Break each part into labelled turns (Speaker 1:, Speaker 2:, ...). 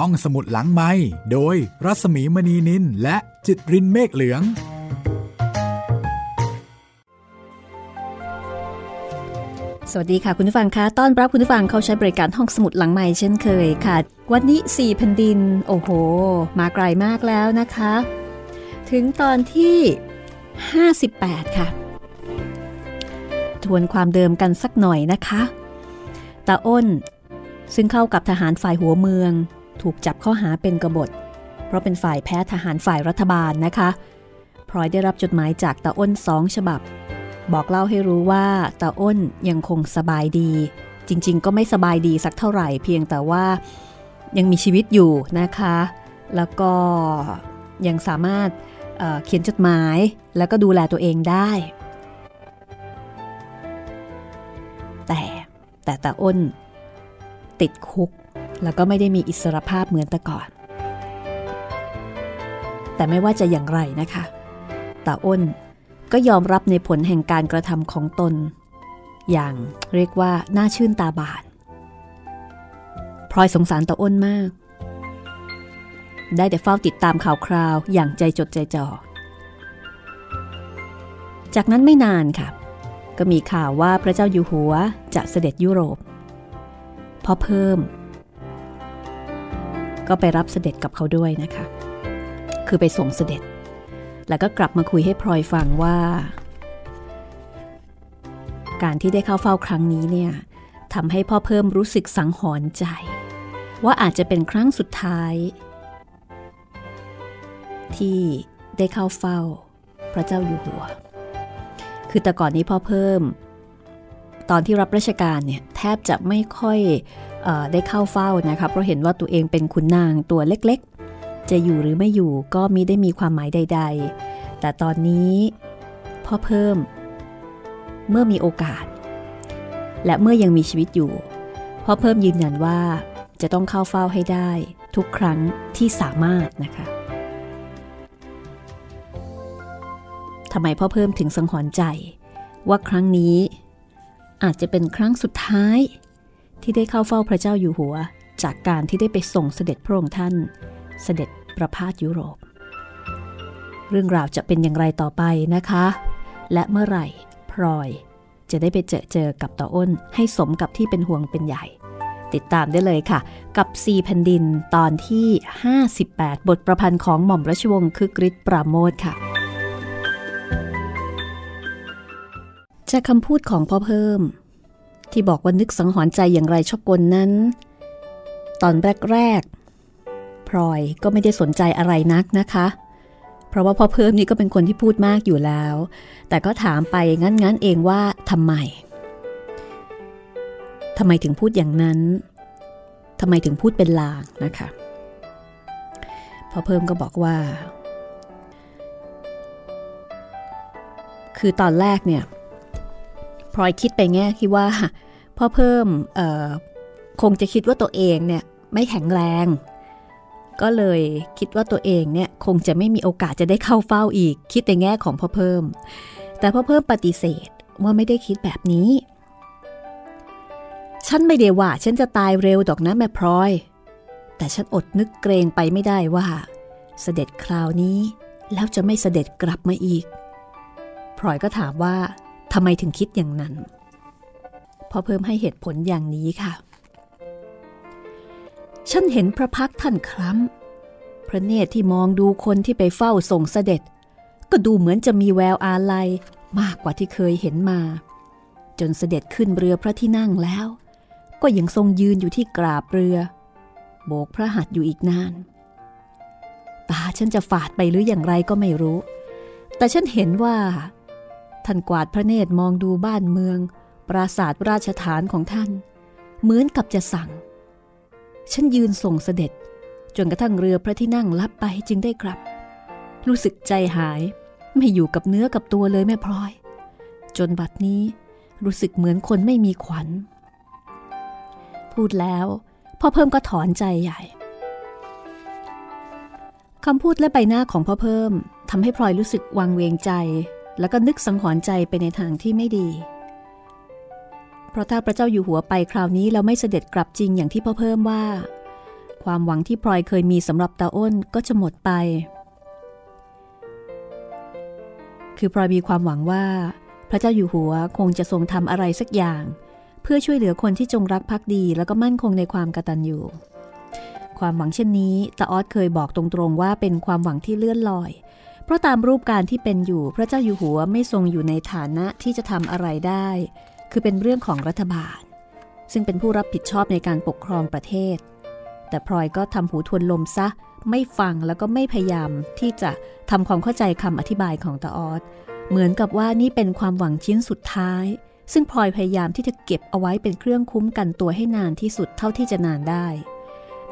Speaker 1: ห้องสมุดหลังไม้โดยรัสมีมณีนินและจิตรินเมฆเหลือง
Speaker 2: สวัสดีค่ะคุณผู้ฟังคะต้อนรับคุณผู้ฟังเข้าใช้บริการห้องสมุดหลังใหม่เช่นเคยค่ะ วันนี้4แผ่นดิน โอ้โห มาไกลมากแล้วนะคะ ถึงตอนที่ 58 ค่ะ ทวนความเดิมกันสักหน่อยนะคะตาอ้นซึ่งเข้ากับทหารฝ่ายหัวเมือง ถูกจับข้อหาเป็นกบฏ เพราะเป็นฝ่ายแพ้ทหารฝ่ายรัฐบาลนะคะพลอยได้รับจดหมายจากตาอ้นสองฉบับ บอกเล่าให้รู้ว่าตาอ้นยังคงสบายดี จริงๆ ก็ไม่สบายดีสักเท่าไหร่เพียงแต่ว่ายังมีชีวิตอยู่นะคะ แล้วก็ยังสามารถเเขียนจดหมายแล้วก็ดูแลตัวเองได้ แต่แต่ตาอ้นติดคุก แล้วก็ไม่ได้มีอิสรภาพเหมือนแต่ก่อน แต่ไม่ว่าจะอย่างไรนะคะตาอ้นก็ยอมรับในผลแห่งการกระทำของตน อย่างเรียกว่าน่าชื่นตาบานพลอยสงสารตาอ้นมาก ได้แต่เฝ้าติดตามข่าวคราวอย่างใจจดใจจ่อ จากนั้นไม่นานค่ะ ก็มีข่าวว่าพระเจ้าอยู่หัวจะเสด็จยุโรปพอเพิ่ม ก็ไปรับเสด็จกับเขาด้วยนะคะ คือไปส่งเสด็จ แล้วก็กลับมาคุยให้พลอยฟังว่า การที่ได้เข้าเฝ้าครั้งนี้เนี่ยทำให้พ่อเพิ่มรู้สึกสังหรณ์ใจ ว่าอาจจะเป็นครั้งสุดท้าย ที่ได้เข้าเฝ้าพระเจ้าอยู่หัว คือแต่ก่อนนี้พ่อเพิ่ม ตอนที่รับราชการเนี่ยแทบจะไม่ค่อย ได้เข้าเฝ้านะคะเพราะเห็นว่าตัวเองเป็นขุนนางตัวเล็กๆ จะอยู่หรือไม่อยู่ก็มิได้มีความหมายใด ๆ แต่ตอนนี้พ่อเพิ่ม เมื่อมีโอกาส และเมื่อยังมีชีวิตอยู่พ่อเพิ่มยืนยันว่าจะต้องเข้าเฝ้าให้ได้ทุกครั้งที่สามารถนะคะทำไมพ่อเพิ่มถึงสังหรณ์ใจ ว่าครั้งนี้อาจจะเป็นครั้งสุดท้าย ที่ได้เข้าเฝ้าพระเจ้าอยู่หัว จากการที่ได้ไปส่งเสด็จพระองค์ท่าน เสด็จประพาสยุโรป เรื่องราวจะเป็นอย่างไรต่อไปนะคะ และเมื่อไหร่พลอยจะได้ไปเจอเจอกับต่ออ้นให้สมกับที่เป็นห่วงเป็นใหญ่ ติดตามได้เลยค่ะ กับซีแผ่นดินตอนที่ 58 บทประพันธ์ของหม่อมราชวงศ์คึกฤทธิ์ปราโมทค่ะ จากคำพูดของพ่อเพิ่ม ที่บอกว่านึกสังหรณ์ใจอย่างไรชอบกลนั้น ตอนแรกๆพลอยก็ไม่ได้สนใจอะไรนักนะคะ เพราะว่าพ่อเพิ่มนี่ก็เป็นคนที่พูดมากอยู่แล้ว แต่ก็ถามไปงั้นๆเองว่าทำไมทำไมถึงพูดอย่างนั้นทำไมถึงพูดเป็นลางนะคะพ่อเพิ่มก็บอกว่า คือตอนแรกเนี่ย พลอยคิดไปแง่ที่ว่าพ่อเพิ่มคงจะคิดว่าตัวเองเนี่ยไม่แข็งแรง ก็เลยคิดว่าตัวเองเนี่ยคงจะไม่มีโอกาสจะได้เข้าเฝ้าอีก คิดในแง่ของพ่อเพิ่ม แต่พ่อเพิ่มปฏิเสธว่าไม่ได้คิดแบบนี้ ฉันไม่ได้ว่า ฉันจะตายเร็วดอกนะแม่พลอย แต่ฉันอดนึกเกรงไปไม่ได้ว่า เสด็จคราวนี้แล้วจะไม่เสด็จกลับมาอีกพลอยก็ถามว่า ทำไมถึงคิดอย่างนั้น พอเพิ่มให้เหตุผลอย่างนี้ค่ะ ฉันเห็นพระพักท่านคล้ำ พระเนตรที่มองดูคนที่ไปเฝ้าส่งเสด็จ ก็ดูเหมือนจะมีแววอาลัยมากกว่าที่เคยเห็นมา จนเสด็จขึ้นเรือพระที่นั่งแล้ว ก็ยังทรงยืนอยู่ที่กราบเรือ โบกพระหัตถ์อยู่อีกนาน ตาฉันจะฝาดไปหรืออย่างไรก็ไม่รู้ แต่ฉันเห็นว่า ท่านกวาดพระเนตรมองดูบ้านเมือง ปราสาทราชฐานของท่าน เหมือนกับจะสั่ง ฉันยืนส่งเสด็จ จนกระทั่งเรือพระที่นั่งลับไปจึงได้กลับ รู้สึกใจหายไม่อยู่กับเนื้อกับตัวเลยแม่พลอย จนบัดนี้รู้สึกเหมือนคนไม่มีขวัญ พูดแล้วพ่อเพิ่มก็ถอนใจใหญ่คำพูดและใบหน้าของพ่อเพิ่มทำให้พลอยรู้สึกวังเวงใจ แล้วก็นึกสังหรณ์ใจไปในทางที่ไม่ดี เพราะถ้าพระเจ้าอยู่หัวไปคราวนี้แล้วไม่เสด็จกลับจริงอย่างที่พ่อเพิ่มว่า ความหวังที่พลอยเคยมีสำหรับตาอ้นก็จะหมดไป คือพลอยมีความหวังว่า พระเจ้าอยู่หัวคงจะทรงทำอะไรสักอย่าง เพื่อช่วยเหลือคนที่จงรักภักดี แล้วก็มั่นคงในความกตัญญูความหวังเช่นนี้ตาออสเคยบอกตรงๆว่าเป็นความหวังที่เลื่อนลอย ราะตามรูปการที่เป็นอยู่พระเจ้าอยู่หัวไม่ทรงอยู่ในฐานะที่จะทำอะไรได้ คือเป็นเรื่องของรัฐบาล ซึ่งเป็นผู้รับผิดชอบในการปกครองประเทศ แต่พลอยก็ทำหูทวนลมซะ ไม่ฟังแล้วก็ไม่พยายามที่จะทำความเข้าใจคำอธิบายของตาออสเหมือนกับว่านี่เป็นความหวังชิ้นสุดท้าย ซึ่งพลอยพยายามที่จะเก็บเอาไว้เป็นเครื่องคุ้มกันตัวให้นานที่สุดเท่าที่จะนานได้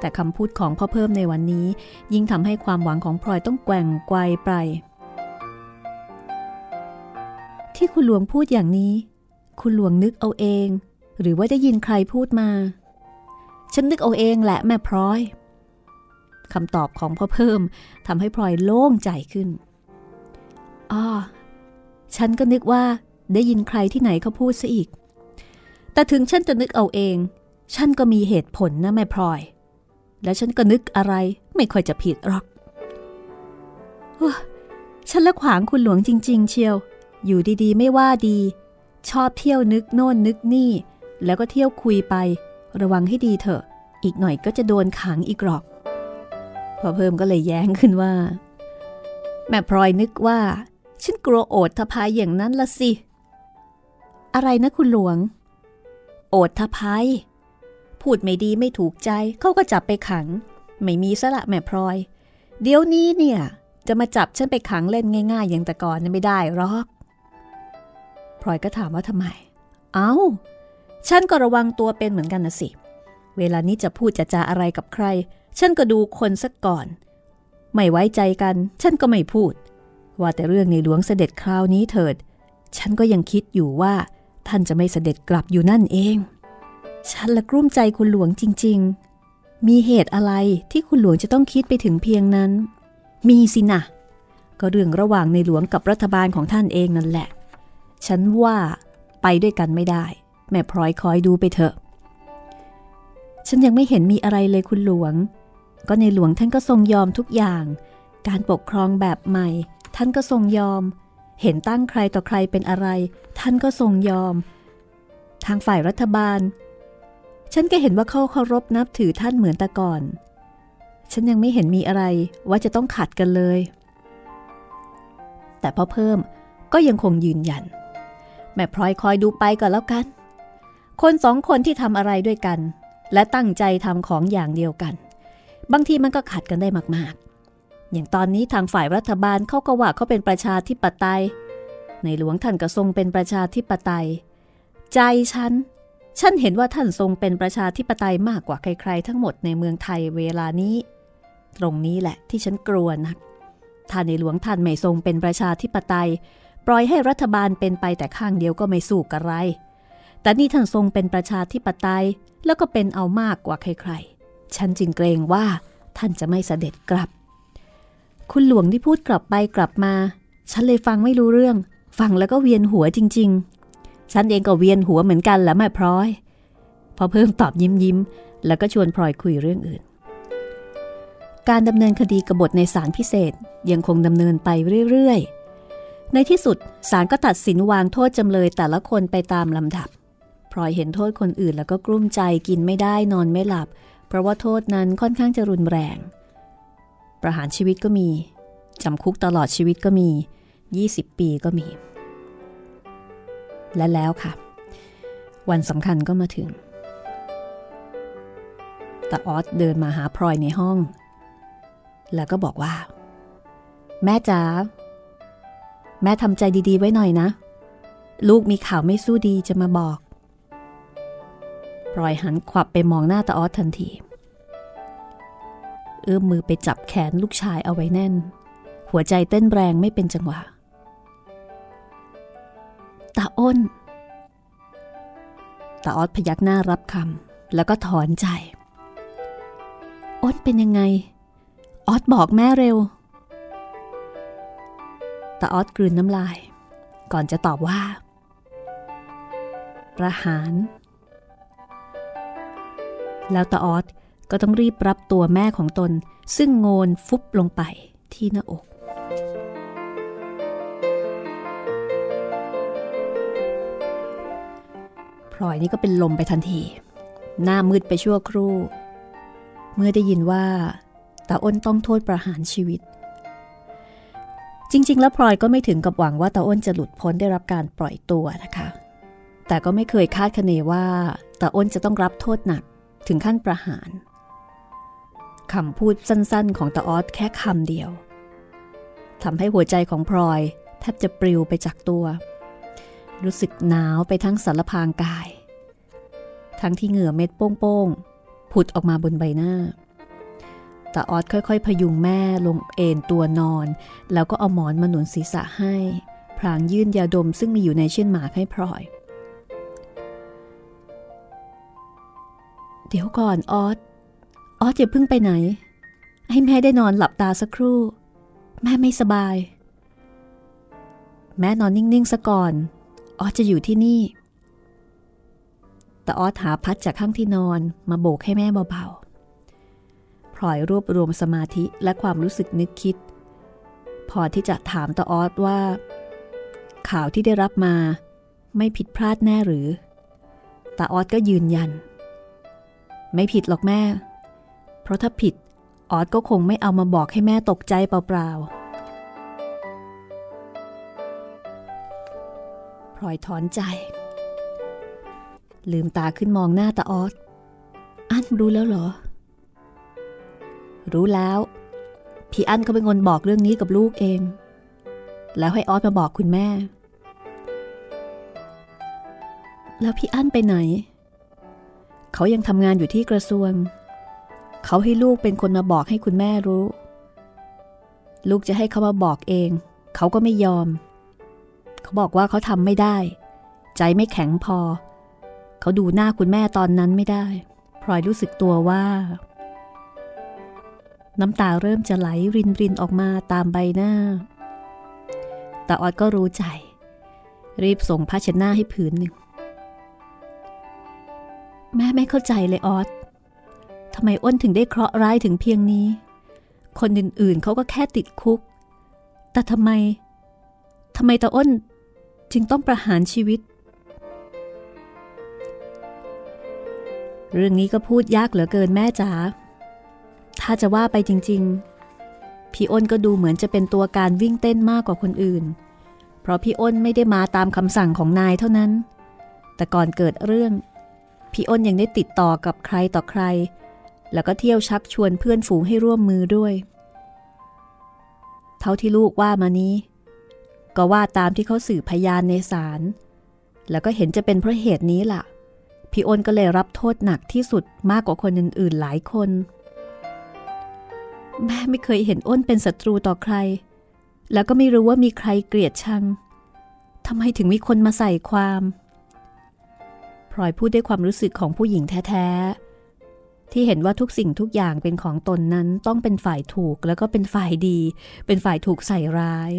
Speaker 2: แต่คำพูดของพ่อเพิ่มในวันนี้ ยิ่งทำให้ความหวังของพลอยต้องแกว่งไกวไป ที่คุณหลวงพูดอย่างนี้ คุณหลวงนึกเอาเอง หรือว่าได้ยินใครพูดมา ฉันนึกเอาเองแหละแม่พลอยคำตอบของพ่อเพิ่มทำให้พลอยโล่งใจขึ้นอ๋อฉันก็นึกว่าได้ยินใครที่ไหนเขาพูดซะอีก แต่ถึงฉันจะนึกเอาเอง ฉันก็มีเหตุผลนะแม่พลอย แล้วฉันก็นึกอะไรไม่ค่อยจะผิดหรอกฉันละขวางคุณหลวงจริง ๆ เชียว อยู่ดีๆ ไม่ว่าดี ชอบเที่ยวนึกโน่นนึกนี่ แล้วก็เที่ยวคุยไป ระวังให้ดีเถอะ อีกหน่อยก็จะโดนขังอีกหรอก พอเพิ่มก็เลยแย้งขึ้นว่า แม่พลอยนึกว่า ฉันกลัวโอดทพายอย่างนั้นละสิ อะไรนะคุณหลวง โอดทพาย พูดไม่ดีไม่ถูกใจเขาก็จับไปขัง ไม่มีสละแม่พลอย เดี๋ยวนี้เนี่ย จะมาจับฉันไปขังเล่นง่าย ๆ อย่างแต่ก่อนไม่ได้หรอกพลอยก็ถามว่าทำไม เอา้า ฉันก็ระวังตัวเป็นเหมือนกันนะสิ เวลานี้จะพูดจะจาอะไรกับใคร ฉันก็ดูคนสักก่อน ไม่ไว้ใจกัน ฉันก็ไม่พูด ว่าแต่เรื่องในหลวงเสด็จคราวนี้เถิด ฉันก็ยังคิดอยู่ว่า ท่านจะไม่เสด็จกลับอยู่นั่นเอง ฉันละกลุ้มใจคุณหลวงจริง ๆ มีเหตุอะไรที่คุณหลวงจะต้องคิดไปถึงเพียงนั้น มีสินะก็เรื่องระหว่างในหลวงกับรัฐบาลของท่านเองนั่นแหละ ฉันว่าไปด้วยกันไม่ได้ แม่พลอยคอยดูไปเถอะ ฉันยังไม่เห็นมีอะไรเลยคุณหลวง ก็ในหลวงท่านก็ทรงยอมทุกอย่าง การปกครองแบบใหม่ ท่านก็ทรงยอม เห็นตั้งใครต่อใครเป็นอะไร ท่านก็ทรงยอม ทางฝ่ายรัฐบาล ฉันก็เห็นว่าเขาเคารพนับถือท่านเหมือนแต่ก่อน ฉันยังไม่เห็นมีอะไรว่าจะต้องขัดกันเลย แต่พ่อเพิ่มก็ยังคงยืนยัน แม่พลอยคอยดูไปก่อนแล้วกัน คนสองคนที่ทำอะไรด้วยกัน และตั้งใจทำของอย่างเดียวกัน บางทีมันก็ขัดกันได้มากๆ อย่างตอนนี้ทางฝ่ายรัฐบาลเขาก็ว่าเขาเป็นประชาธิปไตย ในหลวงท่านก็ทรงเป็นประชาธิปไตย ใจฉัน ฉันเห็นว่าท่านทรงเป็นประชาธิปไตยมากกว่าใครๆ ทั้งหมดในเมืองไทยเวลานี้ ตรงนี้แหละที่ฉันกลัวนักถ้าในหลวงท่านไม่ทรงเป็นประชาธิปไตย ปล่อยให้รัฐบาลเป็นไปแต่ข้างเดียวก็ไม่สู้กับไร แต่นี่ท่านทรงเป็นประชาธิปไตยแล้วก็เป็นเอามากกว่าใครๆ ฉันจึงเกรงว่าท่านจะไม่เสด็จกลับ คุณหลวงที่พูดกลับไปกลับมา ฉันเลยฟังไม่รู้เรื่อง ฟังแล้วก็เวียนหัวจริง ๆ ฉันเองก็เวียนหัวเหมือนกันแหละแม่พลอย พอเพิ่มตอบยิ้มยิ้มแล้วก็ชวนพลอยคุยเรื่องอื่น การดำเนินคดีกบฏในศาลพิเศษยังคงดำเนินไปเรื่อยๆ ในที่สุดศาลก็ตัดสินวางโทษจำเลยแต่ละคนไปตามลำดับพลอยเห็นโทษคนอื่นแล้วก็กลุ้มใจกินไม่ได้นอนไม่หลับ เพราะว่าโทษนั้นค่อนข้างจะรุนแรง ประหารชีวิตก็มีจำคุกตลอดชีวิตก็มี 20 ปีก็มี และแล้วค่ะ วันสำคัญก็มาถึงตาออสเดินมาหาพลอยในห้อง แล้วก็บอกว่า แม่จ๋าแม่ทำใจดีๆ ไว้หน่อยนะ ลูกมีข่าวไม่สู้ดีจะมาบอกพลอยหันขวับไปมองหน้าตาออสทันที เอื้อมมือไปจับแขนลูกชายเอาไว้แน่น หัวใจเต้นแรงไม่เป็นจังหวะ ตาอ้นตาออดพยักหน้ารับคำแล้วก็ถอนใจ อ้นเป็นยังไง ออดบอกแม่เร็วตาออดกลืนน้ำลาย ก่อนจะตอบว่า ประหาร แล้วตาออดก็ต้องรีบรับตัวแม่ของตน ซึ่งโงนฟุบลงไปที่หน้าอก ลอยนี่ก็เป็นลมไปทันที หน้ามืดไปชั่วครู่ เมื่อได้ยินว่าตาอ้นต้องโทษประหารชีวิต จริง ๆ แล้วพลอยก็ไม่ถึงกับหวังว่าตาอ้นจะหลุดพ้นได้รับการปล่อยตัวนะคะ แต่ก็ไม่เคยคาดคะเนว่าตาอ้นจะต้องรับโทษหนักถึงขั้นประหารคำพูดสั้นๆ ของตาออสแค่คำเดียวทำให้หัวใจของพลอยแทบจะปลิวไปจากตัว รู้สึกหนาวไปทั้งสารพางกาย ทั้งที่เหงื่อเม็ดโป้งๆผุดออกมาบนใบหน้าตาออสค่อยๆ พยุงแม่ลงเอนตัวนอน แล้วก็เอาหมอนมาหนุนศีรษะให้ พรางยื่นยาดมซึ่งมีอยู่ในเช่นหมากให้พลอย เดี๋ยวก่อนออสออสอย่าเพิ่งไปไหน ให้แม่ได้นอนหลับตาสักครู่ แม่ไม่สบาย แม่นอนนิ่งๆซะก่อน ออสจะอยู่ที่นี่ แต่ออสหาพัดจากข้างที่นอนมาโบกให้แม่เบาๆ พลอยรวบรวมสมาธิและความรู้สึกนึกคิด พอที่จะถามตาออสว่า ข่าวที่ได้รับมาไม่ผิดพลาดแน่หรือตาออสก็ยืนยัน ไม่ผิดหรอกแม่ เพราะถ้าผิดออสก็คงไม่เอามาบอกให้แม่ตกใจเปล่าๆ พลอยถอนใจ ลืมตาขึ้นมองหน้าตาออสอันรู้แล้วเหรอ รู้แล้ว พี่อันเขาเป็นคนบอกเรื่องนี้กับลูกเอง แล้วให้ออสมาบอกคุณแม่ แล้วพี่อันไปไหน เขายังทำงานอยู่ที่กระทรวง เขาให้ลูกเป็นคนมาบอกให้คุณแม่รู้ ลูกจะให้เขามาบอกเอง เขาก็ไม่ยอม เขาบอกว่าเขาทำไม่ได้ ใจไม่แข็งพอ เขาดูหน้าคุณแม่ตอนนั้นไม่ได้พลอยรู้สึกตัวว่า น้ำตาเริ่มจะไหลรินรินออกมาตามใบหน้า แต่ออดก็รู้ใจ รีบส่งผ้าเช็ดหน้าให้ผืนหนึ่ง แม่ไม่เข้าใจเลยออดทำไมอ้นถึงได้เคราะห์ร้ายถึงเพียงนี้ คนอื่นๆเขาก็แค่ติดคุก แต่ทำไม ทำไมตาอ้นจึงต้องประหารชีวิต เรื่องนี้ก็พูดยากเหลือเกินแม่จ๋า ถ้าจะว่าไปจริง ๆ พี่อ้นก็ดูเหมือนจะเป็นตัวการวิ่งเต้นมากกว่าคนอื่น เพราะพี่อ้นไม่ได้มาตามคำสั่งของนายเท่านั้น แต่ก่อนเกิดเรื่อง พี่อ้นยังได้ติดต่อกับใครต่อใคร แล้วก็เที่ยวชักชวนเพื่อนฝูงให้ร่วมมือด้วย เท่าที่ลูกว่ามานี้ ก็ว่าตามที่เขาสื่อพยานในศาล แล้วก็เห็นจะเป็นเพราะเหตุนี้ล่ะ พี่อ้นก็เลยรับโทษหนักที่สุดมากกว่าคนอื่นๆหลายคน แม่ไม่เคยเห็นอ้นเป็นศัตรูต่อใคร แล้วก็ไม่รู้ว่ามีใครเกลียดชังทำไมถึงมีคนมาใส่ความพลอยพูดด้วยความรู้สึกของผู้หญิงแท้ๆ ที่เห็นว่าทุกสิ่งทุกอย่างเป็นของตนนั้นต้องเป็นฝ่ายถูกแล้วก็เป็นฝ่ายดี เป็นฝ่ายถูกใส่ร้าย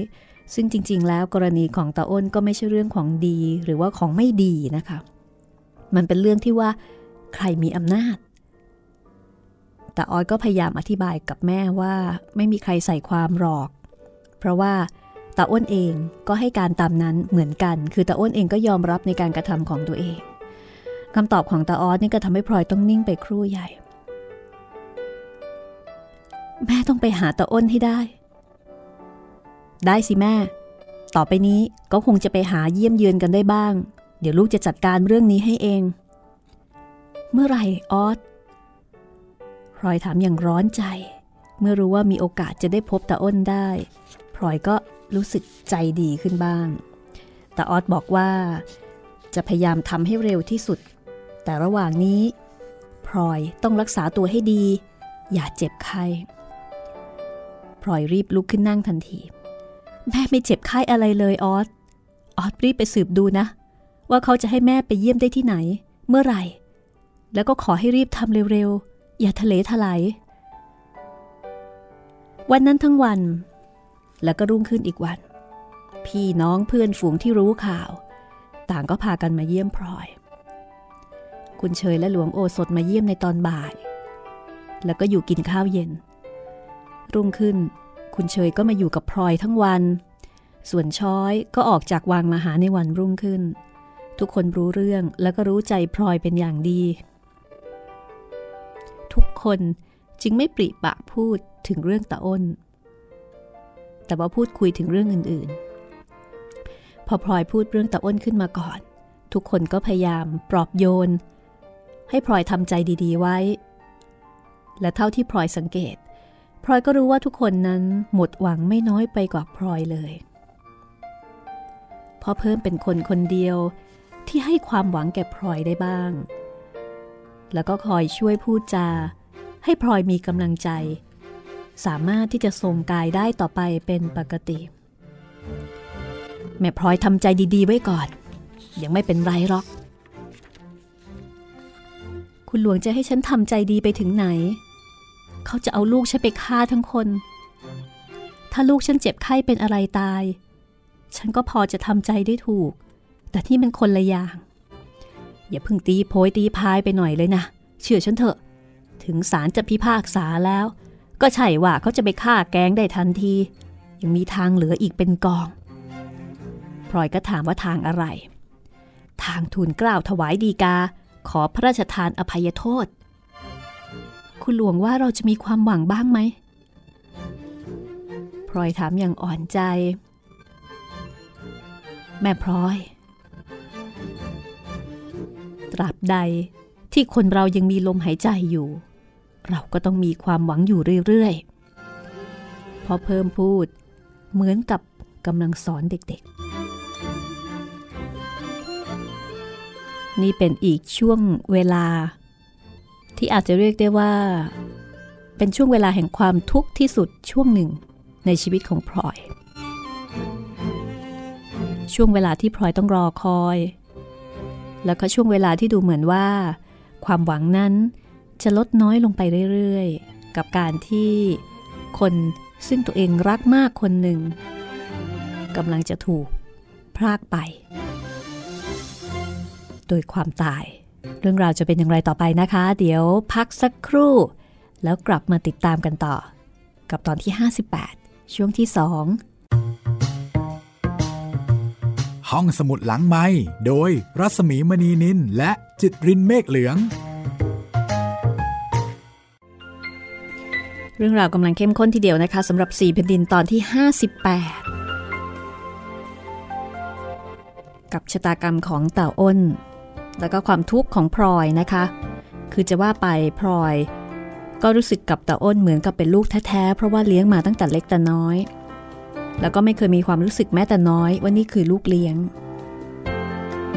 Speaker 2: ซึ่งจริง ๆ แล้วกรณีของตาอ้นก็ไม่ใช่เรื่องของดีหรือว่าของไม่ดีนะคะ มันเป็นเรื่องที่ว่าใครมีอำนาจ แต่ออยก็พยายามอธิบายกับแม่ว่าไม่มีใครใส่ความหรอก เพราะว่าตาอ้นเองก็ให้การตามนั้นเหมือนกัน คือตาอ้นเองก็ยอมรับในการกระทำของตัวเองคำตอบของตาออสนี่ก็ทำให้พลอยต้องนิ่งไปครู่ใหญ่ แม่ต้องไปหาตาอ้นให้ได้ ได้สิแม่ ต่อไปนี้ก็คงจะไปหาเยี่ยมเยือนกันได้บ้าง เดี๋ยวลูกจะจัดการเรื่องนี้ให้เอง เมื่อไหร่ออสพลอยถามอย่างร้อนใจ เมื่อรู้ว่ามีโอกาสจะได้พบตาอ้นได้พลอยก็รู้สึกใจดีขึ้นบ้างตาออสบอกว่าจะพยายามทำให้เร็วที่สุด แต่ระหว่างนี้พลอยต้องรักษาตัวให้ดี อย่าเจ็บไข้พลอยรีบลุกขึ้นนั่งทันที แม่ไม่เจ็บไข้อะไรเลยออส ออสรีบไปสืบดูนะ ว่าเขาจะให้แม่ไปเยี่ยมได้ที่ไหน เมื่อไหร่ แล้วก็ขอให้รีบทำเร็วๆ อย่าทะเลทลาย วันนั้นทั้งวัน แล้วก็รุ่งขึ้นอีกวัน พี่น้องเพื่อนฝูงที่รู้ข่าว ต่างก็พากันมาเยี่ยมพลอย คุณเชยและหลวงโอสถมาเยี่ยมในตอนบ่าย แล้วก็อยู่กินข้าวเย็น รุ่งขึ้น คุณเชยก็มาอยู่กับพลอยทั้งวัน ส่วนช้อยก็ออกจากวางมาหาในวันรุ่งขึ้น ทุกคนรู้เรื่องแล้วก็รู้ใจพลอยเป็นอย่างดี ทุกคนจึงไม่ปริปะพูดถึงเรื่องตาอ้น แต่ว่าพูดคุยถึงเรื่องอื่นๆ พอพลอยพูดเรื่องตาอ้นขึ้นมาก่อน ทุกคนก็พยายามปลอบโยน ให้พลอยทำใจดีๆไว้ และเท่าที่พลอยสังเกต พลอยก็รู้ว่าทุกคนนั้นหมดหวังไม่น้อยไปกว่าพลอยเลยเพราะเพิ่มเป็นคนคนเดียวที่ให้ความหวังแก่พลอยได้บ้าง แล้วก็คอยช่วยพูดจา ให้พลอยมีกำลังใจ สามารถที่จะทรงกายได้ต่อไปเป็นปกติ แม่พลอยทำใจดีๆ ไว้ก่อน ยังไม่เป็นไรหรอก คุณหลวงจะให้ฉันทำใจดีไปถึงไหน เขาจะเอาลูกฉันไปฆ่าทั้งคน ถ้าลูกฉันเจ็บไข้เป็นอะไรตาย ฉันก็พอจะทำใจได้ถูก แต่ที่มันคนละอย่าง อย่าเพิ่งตีโพยตีพายไปหน่อยเลยนะ เชื่อฉันเถอะ ถึงศาลจะพิพากษาแล้ว ก็ใช่ว่าเขาจะไปฆ่าแกงได้ทันที ยังมีทางเหลืออีกเป็นกองพลอยก็ถามว่าทางอะไร ทางทูลกล้าวถวายดีกา ขอพระราชทานอภัยโทษ คุณหลวงว่าเราจะมีความหวังบ้างไหมพลอยถามอย่างอ่อนใจ แม่พลอย ตราบใดที่คนเรายังมีลมหายใจอยู่ เราก็ต้องมีความหวังอยู่เรื่อยๆ พอเพิ่มพูดเหมือนกับกำลังสอนเด็กๆ นี่เป็นอีกช่วงเวลา ที่อาจจะเรียกได้ว่า เป็นช่วงเวลาแห่งความทุกข์ที่สุดช่วงหนึ่งในชีวิตของพลอย ช่วงเวลาที่พลอยต้องรอคอย แล้วก็ช่วงเวลาที่ดูเหมือนว่า ความหวังนั้นจะลดน้อยลงไปเรื่อยๆ กับการที่คนซึ่งตัวเองรักมากคนหนึ่งกำลังจะถูกพรากไป โดยความตาย เรื่องราวจะเป็นอย่างไรต่อไปนะคะ เดี๋ยวพักสักครู่ แล้วกลับมาติดตามกันต่อ กับตอนที่ 58 ช่วงที่ 2
Speaker 1: ห้องสมุดหลังไม้โดยรัสมีมณีนินและจิตรินเมฆเหลือง
Speaker 2: เรื่องราวกำลังเข้มข้นทีเดียวนะคะสำหรับสี่แผ่นดินตอนที่ 58 กับชะตากรรมของเต่าอ้น แล้วก็ความทุกข์ของพลอยนะคะ คือจะว่าไปพลอย ก็รู้สึกกับตาอ้นเหมือนกับเป็นลูกแท้ๆเพราะว่าเลี้ยงมาตั้งแต่เล็กแต่น้อย แล้วก็ไม่เคยมีความรู้สึกแม้แต่น้อยว่านี่คือลูกเลี้ยง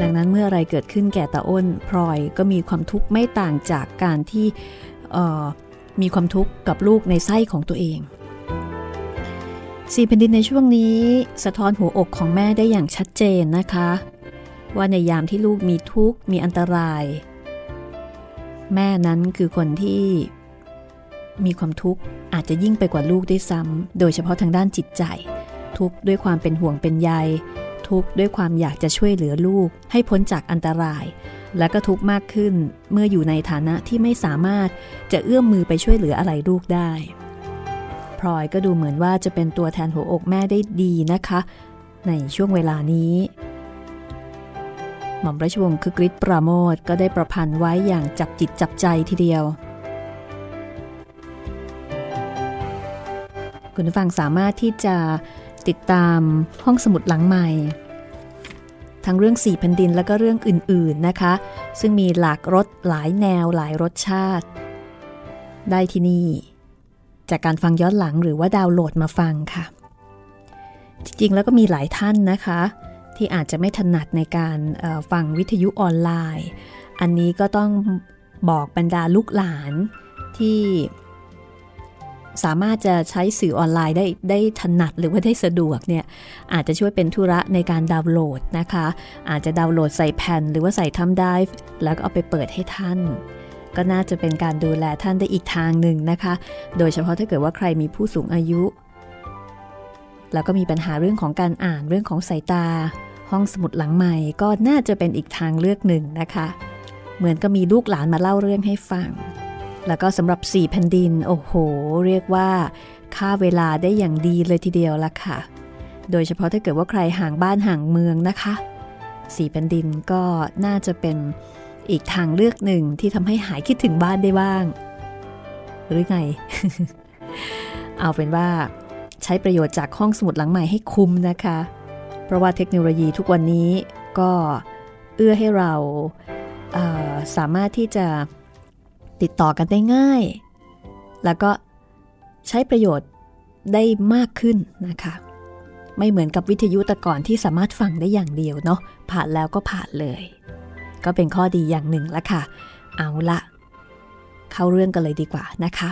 Speaker 2: ดังนั้นเมื่ออะไรเกิดขึ้นแก่ตาอ้นพลอยก็มีความทุกข์ไม่ต่างจากการที่มีความทุกข์กับลูกในไส้ของตัวเองสี่แผ่นดินในช่วงนี้ สะท้อนหัวอกของแม่ได้อย่างชัดเจนนะคะ ว่าในยามที่ลูกมีทุกข์มีอันตราย แม่นั้นคือคนที่มีความทุกข์อาจจะยิ่งไปกว่าลูกด้วยซ้ำ โดยเฉพาะทางด้านจิตใจ ทุกข์ด้วยความเป็นห่วงเป็นใย ทุกข์ด้วยความอยากจะช่วยเหลือลูกให้พ้นจากอันตราย และก็ทุกข์มากขึ้นเมื่ออยู่ในฐานะที่ไม่สามารถจะเอื้อมมือไปช่วยเหลืออะไรลูกได้พลอยก็ดูเหมือนว่าจะเป็นตัวแทนหัวอกแม่ได้ดีนะคะ ในช่วงเวลานี้ หม่อมราชวงศ์คือกริชปราโมทก็ได้ประพันธ์ไว้อย่างจับจิตจับใจทีเดียว คุณผู้ฟังสามารถที่จะติดตามห้องสมุดหลังใหม่ ทั้งเรื่องสี่แผ่นดินและก็เรื่องอื่น ๆนะคะ ซึ่งมีหลากรสหลายแนวหลายรสชาติ ได้ที่นี่ จากการฟังย้อนหลังหรือว่าดาวน์โหลดมาฟังค่ะ จริงๆแล้วก็มีหลายท่านนะคะ ที่อาจจะไม่ถนัดในการฟังวิทยุออนไลน์ อันนี้ก็ต้องบอกบรรดาลูกหลานที่สามารถจะใช้สื่อออนไลน์ได้ได้ถนัดหรือว่าได้สะดวกเนี่ยอาจจะช่วยเป็นธุระในการดาวน์โหลดนะคะ อาจจะดาวน์โหลดใส่แผ่น หรือว่าใส่ทำได้แล้วก็เอาไปเปิดให้ท่าน ก็น่าจะเป็นการดูแลท่านได้อีกทางหนึ่งนะคะ โดยเฉพาะถ้าเกิดว่าใครมีผู้สูงอายุ แล้วก็มีปัญหาเรื่องของการอ่านเรื่องของสายตา ห้องสมุดหลังใหม่ก็น่าจะเป็นอีกทางเลือกหนึ่งนะคะ เหมือนก็มีลูกหลานมาเล่าเรื่องให้ฟัง แล้วก็สำหรับ4แผ่นดินโอ้โห เรียกว่าค่าเวลาได้อย่างดีเลยทีเดียวละค่ะ โดยเฉพาะถ้าเกิดว่าใครห่างบ้านห่างเมืองนะคะสี่แผ่นดินก็น่าจะเป็นอีกทางเลือกหนึ่งที่ทำให้หายคิดถึงบ้านได้บ้าง หรือไง เอาเป็นว่า ใช้ประโยชน์จากห้องสมุดหลังใหม่ให้คุ้มนะคะ เพราะว่าเทคโนโลยีทุกวันนี้ก็เอื้อให้เราาสามารถที่จะติดต่อกันได้ง่าย แล้วก็ใช้ประโยชน์ได้มากขึ้นนะคะ ไม่เหมือนกับวิทยุแต่ก่อนที่สามารถฟังได้อย่างเดียวเนาะผ่านแล้วก็ผ่านเลย ก็เป็นข้อดีอย่างหนึ่งละค่ะ เอาละเข้าเรื่องกันเลยดีกว่านะคะ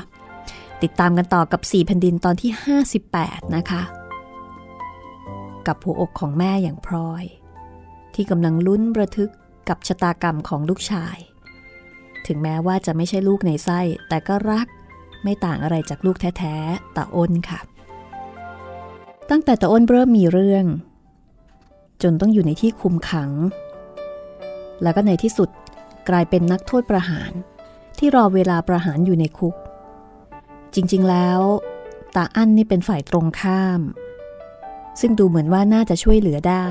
Speaker 2: ติดตามกันต่อกับ 4 แผ่นดินตอนที่ 58 นะคะ กับหัวอกของแม่อย่างพลอย ที่กำลังลุ้นระทึกกับชะตากรรมของลูกชาย ถึงแม้ว่าจะไม่ใช่ลูกในไส้ แต่ก็รักไม่ต่างอะไรจากลูกแท้ๆตาอ้นค่ะ ตั้งแต่ตาอ้นเริ่มมีเรื่อง จนต้องอยู่ในที่คุมขัง แล้วก็ในที่สุดกลายเป็นนักโทษประหารที่รอเวลาประหารอยู่ในคุก จริงๆแล้ว ตาอั้นนี่เป็นฝ่ายตรงข้าม ซึ่งดูเหมือนว่าน่าจะช่วยเหลือได้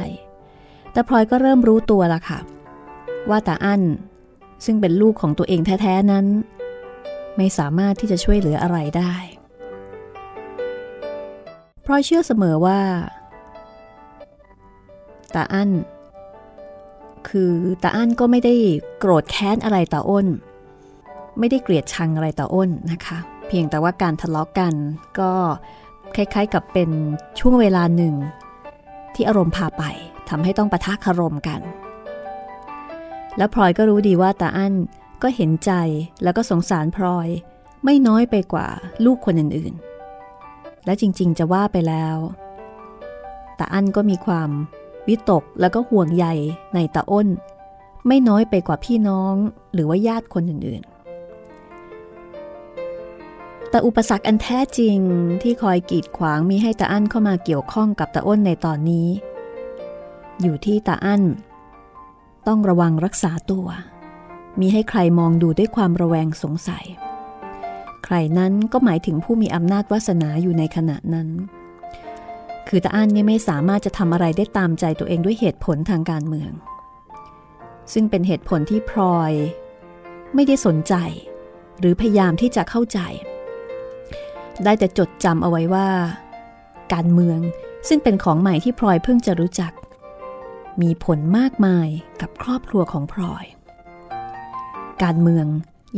Speaker 2: แต่พลอยก็เริ่มรู้ตัวละค่ะ ว่าตาอั้นซึ่งเป็นลูกของตัวเองแท้ๆนั้น ไม่สามารถที่จะช่วยเหลืออะไรได้พลอยเชื่อเสมอว่าตาอั้นคือตาอั้นก็ไม่ได้โกรธแค้นอะไรตาอ้น ไม่ได้เกลียดชังอะไรตาอ้นนะคะ เพียงแต่ว่าการทะเลาะกกันก็คล้ายๆกับเป็นช่วงเวลาหนึ่ง ที่อารมณ์พาไปทำให้ต้องปะทะคารมกัน แล้วพลอยก็รู้ดีว่าตาอั้นก็เห็นใจแล้วก็สงสารพลอยไม่น้อยไปกว่าลูกคนอื่นๆ และจริงๆจะว่าไปแล้วตาอั้นก็มีความวิตกแล้วก็ห่วงใยในตาอ้น ไม่น้อยไปกว่าพี่น้องหรือว่าญาติคนอื่นๆ แต่อุปสรรคอันแท้จริงที่คอยกีดขวางมีให้ตาอั้นเข้ามาเกี่ยวข้องกับตาอ้นในตอนนี้ อยู่ที่ตาอั้น ต้องระวังรักษาตัว มีให้ใครมองดูด้วยความระแวงสงสัย ใครนั้นก็หมายถึงผู้มีอำนาจวาสนาอยู่ในขณะนั้น คือตาอั้นเนี่ยไม่สามารถจะทำอะไรได้ตามใจตัวเองด้วยเหตุผลทางการเมือง ซึ่งเป็นเหตุผลที่พลอย ไม่ได้สนใจ หรือพยายามที่จะเข้าใจ ได้แต่จดจำเอาไว้ว่า การเมืองซึ่งเป็นของใหม่ที่พลอยเพิ่งจะรู้จัก มีผลมากมายกับครอบครัวของพลอย การเมือง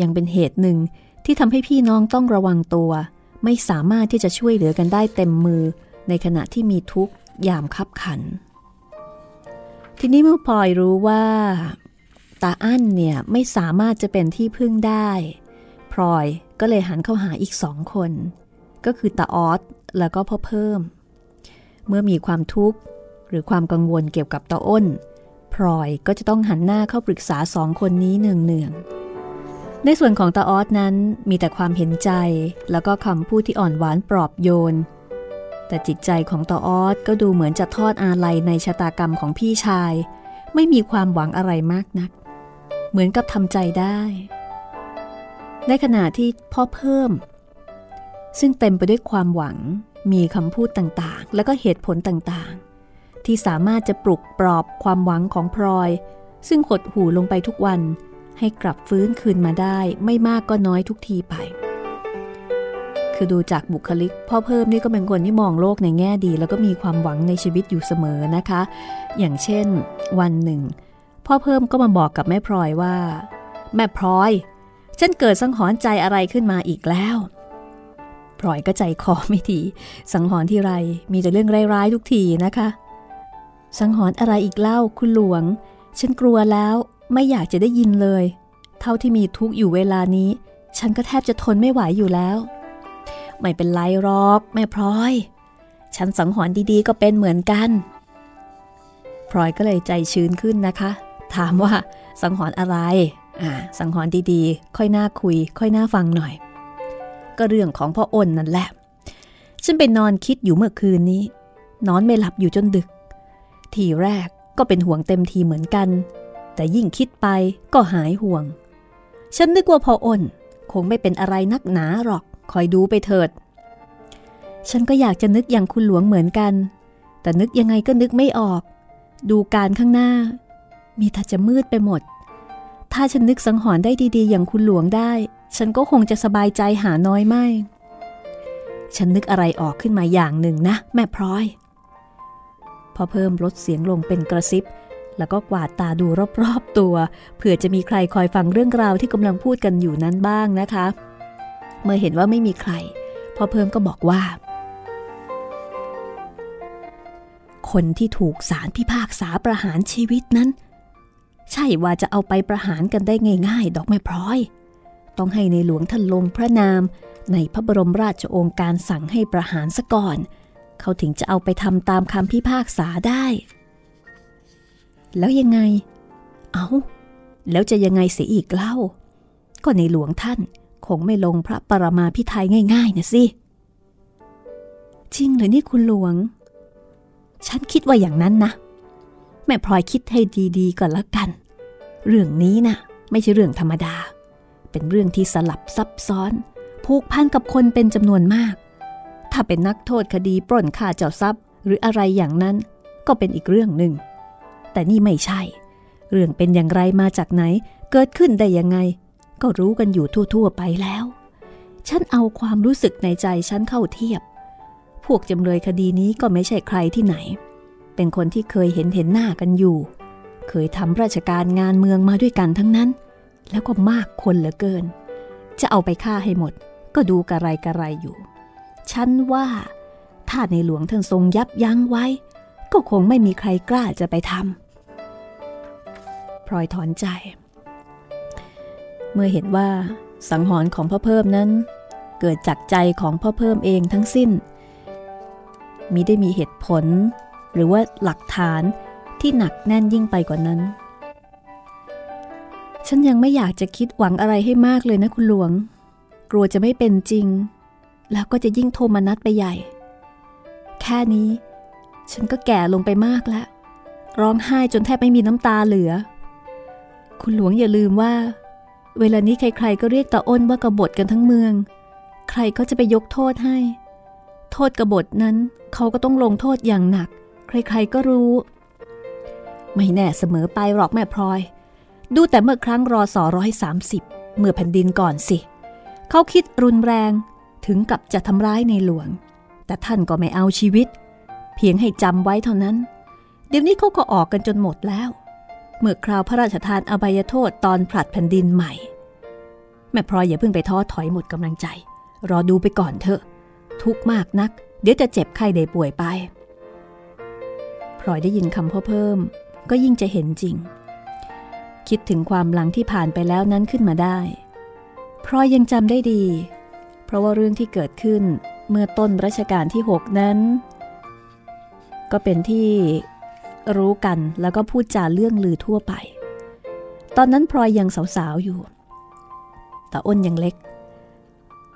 Speaker 2: ยังเป็นเหตุหนึ่งที่ทำให้พี่น้องต้องระวังตัว ไม่สามารถที่จะช่วยเหลือกันได้เต็มมือในขณะที่มีทุกข์ยามคับขัน ทีนี้เมื่อพลอยรู้ว่าตาอั้นเนี่ยไม่สามารถจะเป็นที่พึ่งได้ พลอยก็เลยหันเข้าหาอีกสองคน ก็คือตาออสแล้วก็พ่อเพิ่ม เมื่อมีความทุกข์หรือความกังวลเกี่ยวกับตาอ้นพลอยก็จะต้องหันหน้าเข้าปรึกษาสองคนนี้เนืองๆในส่วนของตาออสนั้นมีแต่ความเห็นใจ แล้วก็คำพูดที่อ่อนหวานปลอบโยน แต่จิตใจของตาออสก็ดูเหมือนจะทอดอาลัยในชะตากรรมของพี่ชาย ไม่มีความหวังอะไรมากนัก เหมือนกับทำใจได้ ในขณะที่พ่อเพิ่ม ซึ่งเต็มไปด้วยความหวัง มีคำพูดต่างๆ และก็เหตุผลต่างๆ ที่สามารถจะปลุกปลอบความหวังของพลอย ซึ่งหดหูลงไปทุกวัน ให้กลับฟื้นคืนมาได้ไม่มากก็น้อยทุกทีไป คือดูจากบุคลิก พ่อเพิ่มนี่ก็เป็นคนที่มองโลกในแง่ดี แล้วก็มีความหวังในชีวิตอยู่เสมอนะคะ อย่างเช่น วันหนึ่ง พ่อเพิ่มก็มาบอกกับแม่พลอยว่า แม่พลอย ฉันเกิดสังหรณ์ใจอะไรขึ้นมาอีกแล้ว พลอยก็ใจคอไม่ดี สังหรณ์ที่ไรมีแต่เรื่องร้ายๆทุกทีนะคะ สังหรณ์อะไรอีกเล่าคุณหลวง ฉันกลัวแล้วไม่อยากจะได้ยินเลย เท่าที่มีทุกอยู่เวลานี้ ฉันก็แทบจะทนไม่ไหวอยู่แล้ว ไม่เป็นไรรอกแม่พลอย ฉันสังหรณ์ดีๆ ก็เป็นเหมือนกันพลอยก็เลยใจชื้นขึ้นนะคะ ถามว่าสังหรณ์อะไร อ่า สังหรณ์ดีๆ ค่อยน่าคุย ค่อยน่าฟังหน่อย ก็เรื่องของพ่ออ้นนั่นแหละ ฉันไปนอนคิดอยู่เมื่อคืนนี้ นอนไม่หลับอยู่จนดึก ทีแรกก็เป็นห่วงเต็มทีเหมือนกัน แต่ยิ่งคิดไปก็หายห่วง ฉันนึกว่าพ่ออ้น คงไม่เป็นอะไรนักหนาหรอก คอยดูไปเถิด ฉันก็อยากจะนึกอย่างคุณหลวงเหมือนกัน แต่นึกยังไงก็นึกไม่ออก ดูการข้างหน้า มีแต่จะมืดไปหมด ถ้าฉันนึกสังหรณ์ได้ดีๆ อย่างคุณหลวงได้ ฉันก็คงจะสบายใจหาน้อยไม่ ฉันนึกอะไรออกขึ้นมาอย่างหนึ่งนะ แม่พร้อย พอเพิ่มลดเสียงลงเป็นกระซิบ แล้วก็กวาดตาดูรอบๆตัว เผื่อจะมีใครคอยฟังเรื่องราวที่กำลังพูดกันอยู่นั้นบ้างนะคะ เมื่อเห็นว่าไม่มีใคร พอเพิ่มก็บอกว่า คนที่ถูกสารพิพากษาประหารชีวิตนั้น ใช่ว่าจะเอาไปประหารกันได้ง่ายๆ ดอกไม่พร้อย ต้องให้ในหลวงท่านลงพระนามในพระบรมราชโองการสั่งให้ประหารซะก่อน เขาถึงจะเอาไปทำตามคำพิพากษาได้ แล้วยังไง เอาแล้วจะยังไงเสียอีกเล่า ก็ในหลวงท่านคงไม่ลงพระปรมาพิไทยง่าย ๆนะสิ จริงหรือนี่คุณหลวง ฉันคิดว่าอย่างนั้นนะ แม่พลอยคิดให้ดีๆก่อนละกัน เรื่องนี้นะ่ะไม่ใช่เรื่องธรรมดา เป็นเรื่องที่สลับซับซ้อน ผูกพันกับคนเป็นจำนวนมาก ถ้าเป็นนักโทษคดีปล้นฆ่าเจ้าทรัพย์ หรืออะไรอย่างนั้นก็เป็นอีกเรื่องหนึ่ง แต่นี่ไม่ใช่ เรื่องเป็นอย่างไรมาจากไหน เกิดขึ้นได้ยังไง ก็รู้กันอยู่ทั่ว ๆ ไปแล้ว ฉันเอาความรู้สึกในใจฉันเข้าเทียบ พวกจำเลยคดีนี้ก็ไม่ใช่ใครที่ไหน เป็นคนที่เคยเห็นเห็นหน้ากันอยู่ เคยทำราชการงานเมืองมาด้วยกันทั้งนั้น แล้วก็มากคนเหลือเกิน จะเอาไปฆ่าให้หมด ก็ดูกระไรกระไรอยู่ ฉันว่า ถ้าในหลวงท่านทรงยับยั้งไว้ ก็คงไม่มีใครกล้าจะไปทำพลอยถอนใจ เมื่อเห็นว่าสังหรณ์ของพ่อเพิ่มนั้น เกิดจากใจของพ่อเพิ่มเองทั้งสิ้นมิได้มีเหตุผล หรือว่าหลักฐาน ที่หนักแน่นยิ่งไปกว่านั้น ฉันยังไม่อยากจะคิดหวังอะไรให้มากเลยนะคุณหลวง กลัวจะไม่เป็นจริง แล้วก็จะยิ่งโทมนัสไปใหญ่ แค่นี้ ฉันก็แก่ลงไปมากแล้ว ร้องไห้จนแทบไม่มีน้ำตาเหลือ คุณหลวงอย่าลืมว่า เวลานี้ใครๆก็เรียกตาอ้นว่ากบฏกันทั้งเมือง ใครก็จะไปยกโทษให้ โทษกบฏนั้นเขาก็ต้องลงโทษอย่างหนัก ใครๆก็รู้ ไม่แน่เสมอไปหรอกแม่พลอย ดูแต่เมื่อครั้งรอสอร้อยสามสิบเมื่อแผ่นดินก่อนสิ เขาคิดรุนแรงถึงกับจะทำร้ายในหลวง แต่ท่านก็ไม่เอาชีวิต เพียงให้จำไว้เท่านั้น เดี๋ยวนี้เขาก็ออกกันจนหมดแล้ว เมื่อคราวพระราชทานอบายโทษตอนผลัดแผ่นดินใหม่ แม่พลอยอย่าเพิ่งไปท้อถอยหมดกำลังใจ รอดูไปก่อนเถอะ ทุกมากนัก เดี๋ยวจะเจ็บไข้ได้ป่วยไปพลอยได้ยินคำพ่อเพิ่ม ก็ยิ่งจะเห็นจริง คิดถึงความหลังที่ผ่านไปแล้วนั้นขึ้นมาได้พลอยยังจำได้ดี เพราะว่าเรื่องที่เกิดขึ้นเมื่อต้นรัชกาลที่ 6 นั้น ก็เป็นที่รู้กันแล้วก็พูดจาเรื่องลือทั่วไป ตอนนั้นพลอยยังสาวๆอยู่ตาอ้นยังเล็ก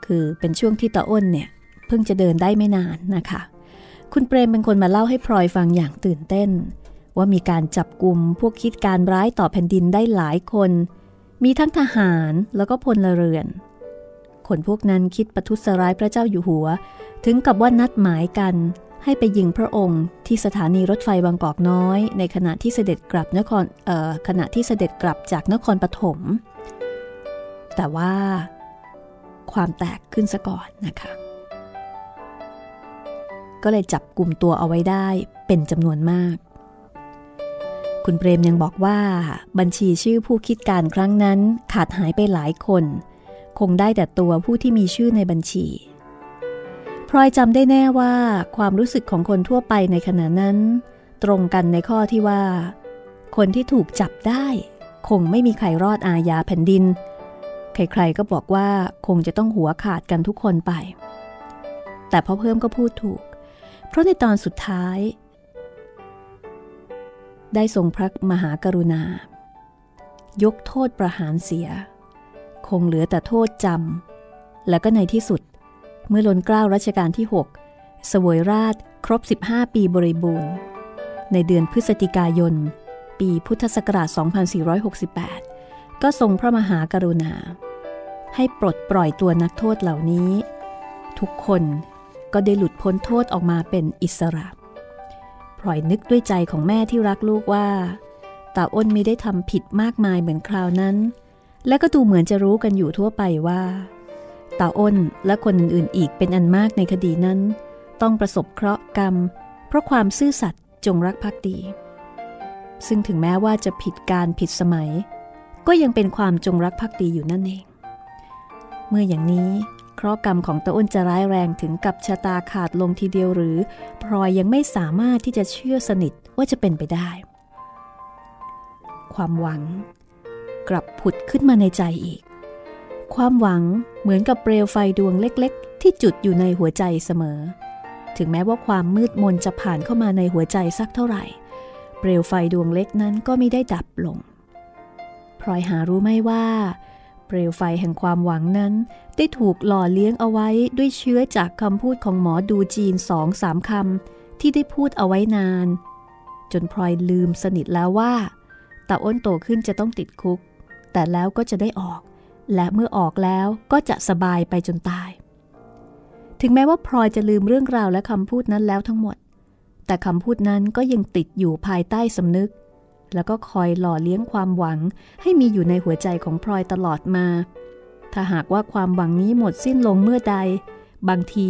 Speaker 2: คือเป็นช่วงที่ตาอ้นเนี่ยเพิ่งจะเดินได้ไม่นานนะคะ คุณเปรมเป็นคนมาเล่าให้พลอยฟังอย่างตื่นเต้น ว่ามีการจับกลุ่มพวกคิดการร้ายต่อแผ่นดินได้หลายคน มีทั้งทหารแล้วก็พลเรือน คนพวกนั้นคิดประทุษร้ายพระเจ้าอยู่หัว ถึงกับว่านัดหมายกันให้ไปยิงพระองค์ที่สถานีรถไฟบางกอกน้อย ในขณะที่เสด็จกลับนครเอ่อขณะที่เสด็จกลับจากนครปฐมแต่ว่าความแตกขึ้นซะก่อนนะคะ ก็เลยจับกลุ่มตัวเอาไว้ได้เป็นจำนวนมาก คุณเปรมยังบอกว่า บัญชีชื่อผู้คิดการครั้งนั้นขาดหายไปหลายคน คงได้แต่ตัวผู้ที่มีชื่อในบัญชีพลอยจำได้แน่ว่าความรู้สึกของคนทั่วไปในขณะนั้น ตรงกันในข้อที่ว่า คนที่ถูกจับได้ คงไม่มีใครรอดอาญาแผ่นดิน ใครๆก็บอกว่าคงจะต้องหัวขาดกันทุกคนไป แต่พ่อเพิ่มก็พูดถูก เพราะในตอนสุดท้าย ได้ทรงพระมหากรุณา ยกโทษประหารเสีย คงเหลือแต่โทษจำ และก็ในที่สุด เมื่อล้นเกล้ารัชกาลที่ 6 สวยราชครบ 15 ปีบริบูรณ์ ในเดือนพฤศจิกายน ปีพุทธศักราช 2468 ก็ทรงพระมหากรุณา ให้ปลดปล่อยตัวนักโทษเหล่านี้ ทุกคนก็ได้หลุดพ้นโทษออกมาเป็นอิสระ พลอยนึกด้วยใจของแม่ที่รักลูกว่าตาอ้นไม่ได้ทำผิดมากมายเหมือนคราวนั้น และก็ดูเหมือนจะรู้กันอยู่ทั่วไปว่าตาอ้นและคนอื่นๆอีกเป็นอันมากในคดีนั้น ต้องประสบเคราะห์กรรม เพราะความซื่อสัตย์จงรักภักดี ซึ่งถึงแม้ว่าจะผิดการผิดสมัย ก็ยังเป็นความจงรักภักดีอยู่นั่นเอง เมื่ออย่างนี้ เคราะห์กรรมของตาอ้นจะร้ายแรงถึงกับชะตาขาดลงทีเดียวหรือ พลอยยังไม่สามารถที่จะเชื่อสนิทว่าจะเป็นไปได้ ความหวัง กลับผุดขึ้นมาในใจอีก ความหวังเหมือนกับเปลวไฟดวงเล็กๆ ที่จุดอยู่ในหัวใจเสมอ ถึงแม้ว่าความมืดมนจะผ่านเข้ามาในหัวใจสักเท่าไหร่ เปลวไฟดวงเล็กนั้นก็ไม่ได้ดับลงพลอยหารู้ไม่ว่า เปลวไฟแห่งความหวังนั้น ได้ถูกหล่อเลี้ยงเอาไว้ด้วยเชื้อจากคำพูดของหมอดูจีนสองสามคำที่ได้พูดเอาไว้นาน จนพลอยลืมสนิทแล้วว่าตาอ้นโตขึ้นจะต้องติดคุก แต่แล้วก็จะได้ออก และเมื่อออกแล้วก็จะสบายไปจนตาย ถึงแม้ว่าพลอยจะลืมเรื่องราวและคำพูดนั้นแล้วทั้งหมด แต่คำพูดนั้นก็ยังติดอยู่ภายใต้สำนึก แล้วก็คอยหล่อเลี้ยงความหวัง ให้มีอยู่ในหัวใจของพลอยตลอดมา ถ้าหากว่าความหวังนี้หมดสิ้นลงเมื่อใด บางที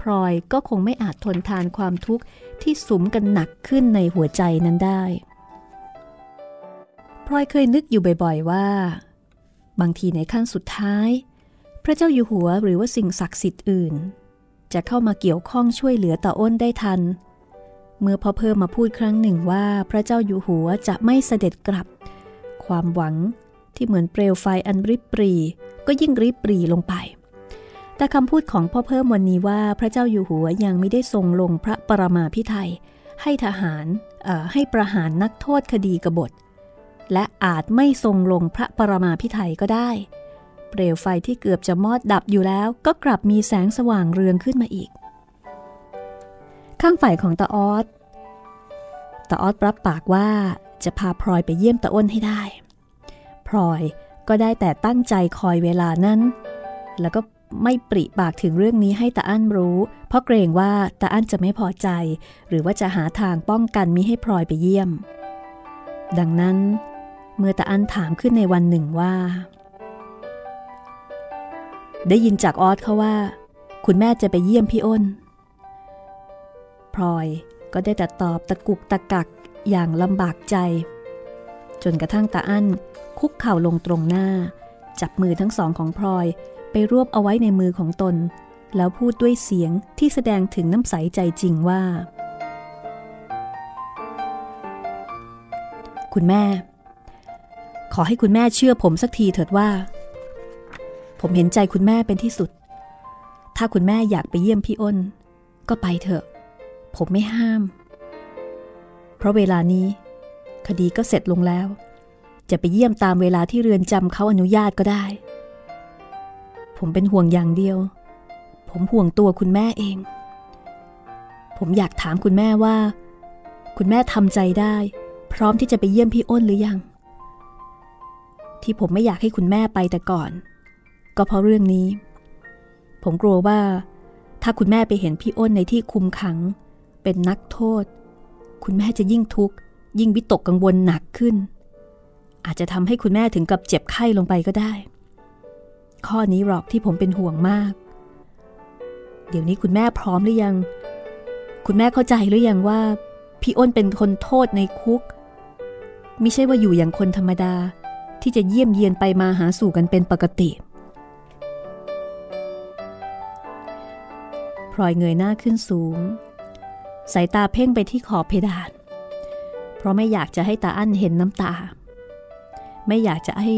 Speaker 2: พลอยก็คงไม่อาจทนทานความทุกข์ที่สุมกันหนักขึ้นในหัวใจนั้นได้พลอยเคยนึกอยู่บ่อยๆว่า บางทีในขั้นสุดท้าย พระเจ้าอยู่หัวหรือว่าสิ่งศักดิ์สิทธิ์อื่น จะเข้ามาเกี่ยวข้องช่วยเหลือตาอ้นได้ทัน เมื่อพ่อเพิ่มมาพูดครั้งหนึ่งว่าพระเจ้าอยู่หัวจะไม่เสด็จกลับ ความหวังที่เหมือนเปลวไฟอันริบปรี ก็ยิ่งริบปรีลงไป แต่คำพูดของพ่อเพิ่มวันนี้ว่าพระเจ้าอยู่หัวยังไม่ได้ทรงลงพระปรมาพิไทยให้ทหารให้ประหารนักโทษคดีกบฏ และอาจไม่ทรงลงพระปรมาพิไทยก็ได้ เปลวไฟที่เกือบจะมอดดับอยู่แล้ว ก็กลับมีแสงสว่างเรืองขึ้นมาอีก ข้างฝ่ายของตาออสตาออสรับปากว่าจะพาพลอยไปเยี่ยมตาอ้นให้ได้ พลอยก็ได้แต่ตั้งใจคอยเวลานั้น แล้วก็ไม่ปริปากถึงเรื่องนี้ให้ตาอั้นรู้ เพราะเกรงว่าตาอั้นจะไม่พอใจ หรือว่าจะหาทางป้องกันมิให้พลอยไปเยี่ยม ดังนั้น เมื่อตาอั้นถามขึ้นในวันหนึ่งว่า ได้ยินจากออสเขาว่า คุณแม่จะไปเยี่ยมพี่อ้น ลอย ก็ได้แต่ตอบตะกุกตะกักอย่างลำบากใจ จนกระทั่งตาอั้นคุกเข่าลงตรงหน้า จับมือทั้งสองของพลอยไปรวบเอาไว้ในมือของตน แล้วพูดด้วยเสียงที่แสดงถึงน้ำใสใจจริงว่า คุณแม่ ขอให้คุณแม่เชื่อผมสักทีเถิดว่า ผมเห็นใจคุณแม่เป็นที่สุด ถ้าคุณแม่อยากไปเยี่ยมพี่อ้น ก็ไปเถอะ ผมไม่ห้าม เพราะเวลานี้ คดีก็เสร็จลงแล้ว จะไปเยี่ยมตามเวลาที่เรือนจำเขาอนุญาตก็ได้ ผมเป็นห่วงอย่างเดียว ผมห่วงตัวคุณแม่เอง ผมอยากถามคุณแม่ว่า คุณแม่ทำใจได้ พร้อมที่จะไปเยี่ยมพี่อ้นหรือยัง ที่ผมไม่อยากให้คุณแม่ไปแต่ก่อน ก็เพราะเรื่องนี้ ผมกลัวว่าถ้าคุณแม่ไปเห็นพี่อ้นในที่คุมขัง เป็นนักโทษ คุณแม่จะยิ่งทุกข์ ยิ่งวิตกกังวลหนักขึ้น อาจจะทำให้คุณแม่ถึงกับเจ็บไข้ลงไปก็ได้ ข้อนี้หรอกที่ผมเป็นห่วงมาก เดี๋ยวนี้คุณแม่พร้อมหรือยัง คุณแม่เข้าใจหรือยังว่า พี่อ้นเป็นคนโทษในคุกไม่ใช่ว่าอยู่อย่างคนธรรมดาที่จะเยี่ยมเยียนไปมาหาสู่กันเป็นปกติพลอยเงยหน้าขึ้นสูง สายตาเพ่งไปที่ขอบเพดาน เพราะไม่อยากจะให้ตาอั้นเห็นน้ำตา ไม่อยากจะให้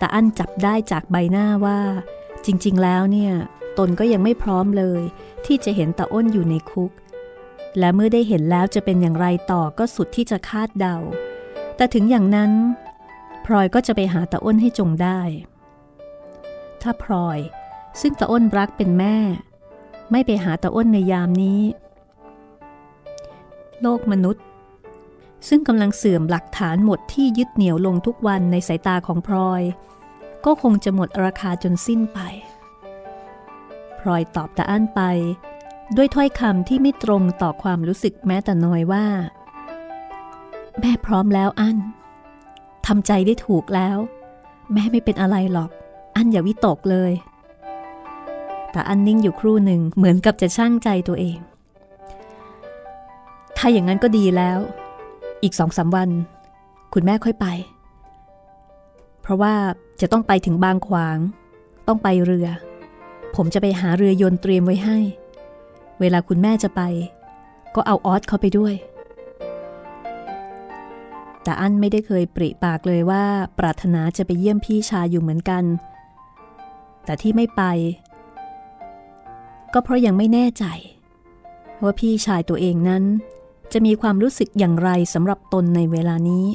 Speaker 2: ตาอั้นจับได้จากใบหน้าว่า จริงๆ แล้วเนี่ย ตนก็ยังไม่พร้อมเลย ที่จะเห็นตาอ้นอยู่ในคุก และเมื่อได้เห็นแล้วจะเป็นอย่างไรต่อก็สุดที่จะคาดเดา แต่ถึงอย่างนั้นพลอยก็จะไปหาตาอ้นให้จงได้ ถ้าพลอยซึ่งตาอ้นรักเป็นแม่ ไม่ไปหาตาอ้นในยามนี้ โลกมนุษย์ ซึ่งกำลังเสื่อมหลักฐานหมดที่ยึดเหนี่ยวลงทุกวันในสายตาของพลอย ก็คงจะหมดราคาจนสิ้นไป พลอยตอบตาอั้นไป ด้วยถ้อยคำที่ไม่ตรงต่อความรู้สึกแม้แต่น้อยว่า แม่พร้อมแล้วอั้นทำใจได้ถูกแล้ว แม่ไม่เป็นอะไรหรอก อั้นอย่าวิตกเลยแต่อันนิ่งอยู่ครู่หนึ่งเหมือนกับจะช่างใจตัวเอง ถ้าอย่างนั้นก็ดีแล้ว อีกสองสาวัน คุณแม่ค่อยไป เพราะว่าจะต้องไปถึงบางขวาง ต้องไปเรือ ผมจะไปหาเรือยนต์เตรียมไว้ให้ เวลาคุณแม่จะไป ก็เอาออสเขาไปด้วย แต่อันไม่ได้เคยปริปากเลยว่า ปรารถนาจะไปเยี่ยมพี่ชายอยู่เหมือนกัน แต่ที่ไม่ไป ก็เพราะยังไม่แน่ใจว่าพี่ชายตัวเองนั้น จะมีความรู้สึกอย่างไรสำหรับตนในเวลานี้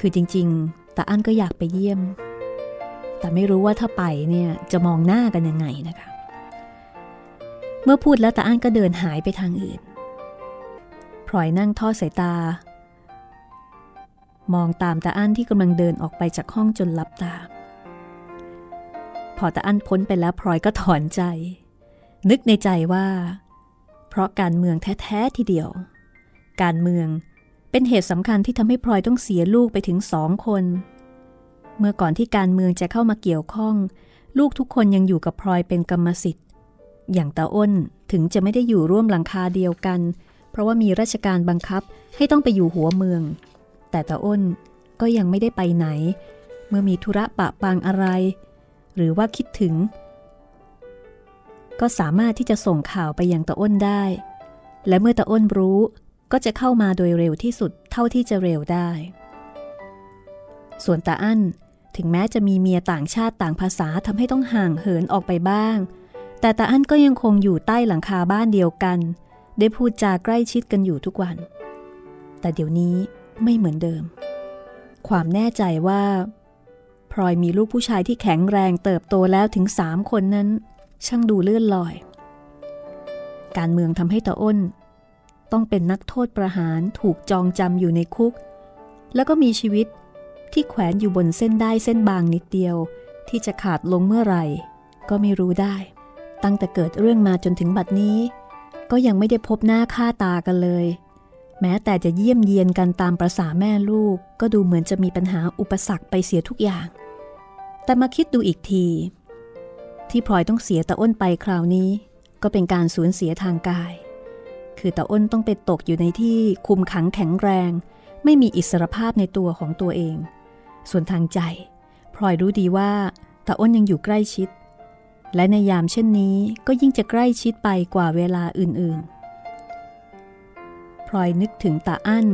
Speaker 2: คือจริงๆต่อันก็อยากไปเยี่ยม แต่ไม่รู้ว่าถ้าไปเนี่ยจะมองหน้ากันยังไงนะคะ เมื่อพูดแล้วตาอั้นก็เดินหายไปทางอื่นพลอยนั่งทอดสายตา มองตามตาอั้นที่กำลังเดินออกไปจากห้องจนลับตา พอตาอั้นพ้นไปแล้วพลอยก็ถอนใจ นึกในใจว่า ราะการเมืองแท้ๆทีเดียว การเมืองเป็นเหตุสำคัญที่ทำให้พลอยต้องเสียลูกไปถึงสองคน เมื่อก่อนที่การเมืองจะเข้ามาเกี่ยวข้อง ลูกทุกคนยังอยู่กับพลอยเป็นกรรมสิทธิ์ อย่างตาอ้นถึงจะไม่ได้อยู่ร่วมหลังคาเดียวกัน เพราะว่ามีราชการบังคับให้ต้องไปอยู่หัวเมือง แต่ตาอ้นก็ยังไม่ได้ไปไหน เมื่อมีธุระปะปางอะไร หรือว่าคิดถึง ก็สามารถที่จะส่งข่าวไปยังตาอ้นได้ และเมื่อตาอ้นรู้ก็จะเข้ามาโดยเร็วที่สุดเท่าที่จะเร็วได้ ส่วนตาอั้นถึงแม้จะมีเมียต่างชาติต่างภาษาทำให้ต้องห่างเหินออกไปบ้าง แต่ตาอั้นก็ยังคงอยู่ใต้หลังคาบ้านเดียวกัน ได้พูดจาใกล้ชิดกันอยู่ทุกวัน แต่เดี๋ยวนี้ไม่เหมือนเดิม ความแน่ใจว่าพลอยมีลูกผู้ชายที่แข็งแรงเติบโตแล้วถึงสามคนนั้น ช่างดูเลื่อนลอย การเมืองทำให้ตาอ้น ต้องเป็นนักโทษประหารถูกจองจำอยู่ในคุก แล้วก็มีชีวิตที่แขวนอยู่บนเส้นได้เส้นบางนิดเดียว ที่จะขาดลงเมื่อไหร่ ก็ไม่รู้ได้ ตั้งแต่เกิดเรื่องมาจนถึงบัดนี้ ก็ยังไม่ได้พบหน้าค่าตากันเลย แม้แต่จะเยี่ยมเยียนกันตามประษาแม่ลูก ก็ดูเหมือนจะมีปัญหาอุปสรรคไปเสียทุกอย่าง แต่มาคิดดูอีกที ที่พลอยต้องเสียตาอ้นไปคราวนี้ ก็เป็นการสูญเสียทางกาย คือตาอ้นต้องไปตกอยู่ในที่คุมขังแข็งแรง ไม่มีอิสรภาพในตัวของตัวเอง ส่วนทางใจพลอยรู้ดีว่าตาอ้นยังอยู่ใกล้ชิด และในยามเช่นนี้ก็ยิ่งจะใกล้ชิดไปกว่าเวลาอื่นๆพลอยนึกถึงตาอั้น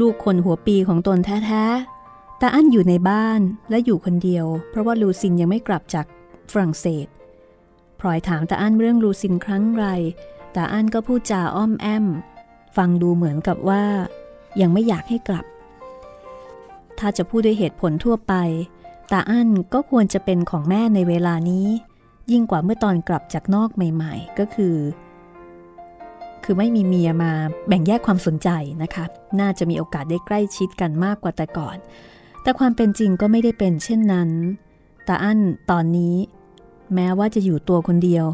Speaker 2: ลูกคนหัวปีของตนแท้ๆตาอั้นอยู่ในบ้านและอยู่คนเดียว เพราะว่าลูซินยังไม่กลับจาก ฝรั่งเศสพลอยถามตาอั้นเรื่องลูซินครั้งไรตาอั้นก็พูดจาอ้อมแอม ฟังดูเหมือนกับว่า ยังไม่อยากให้กลับ ถ้าจะพูดด้วยเหตุผลทั่วไปตาอั้นก็ควรจะเป็นของแม่ในเวลานี้ ยิ่งกว่าเมื่อตอนกลับจากนอกใหม่ๆ ก็คือ คือไม่มีเมียมาแบ่งแยกความสนใจนะคะ น่าจะมีโอกาสได้ใกล้ชิดกันมากกว่าแต่ก่อน แต่ความเป็นจริงก็ไม่ได้เป็นเช่นนั้นตาอั้นตอนนี้ แม้ว่าจะอยู่ตัวคนเดียว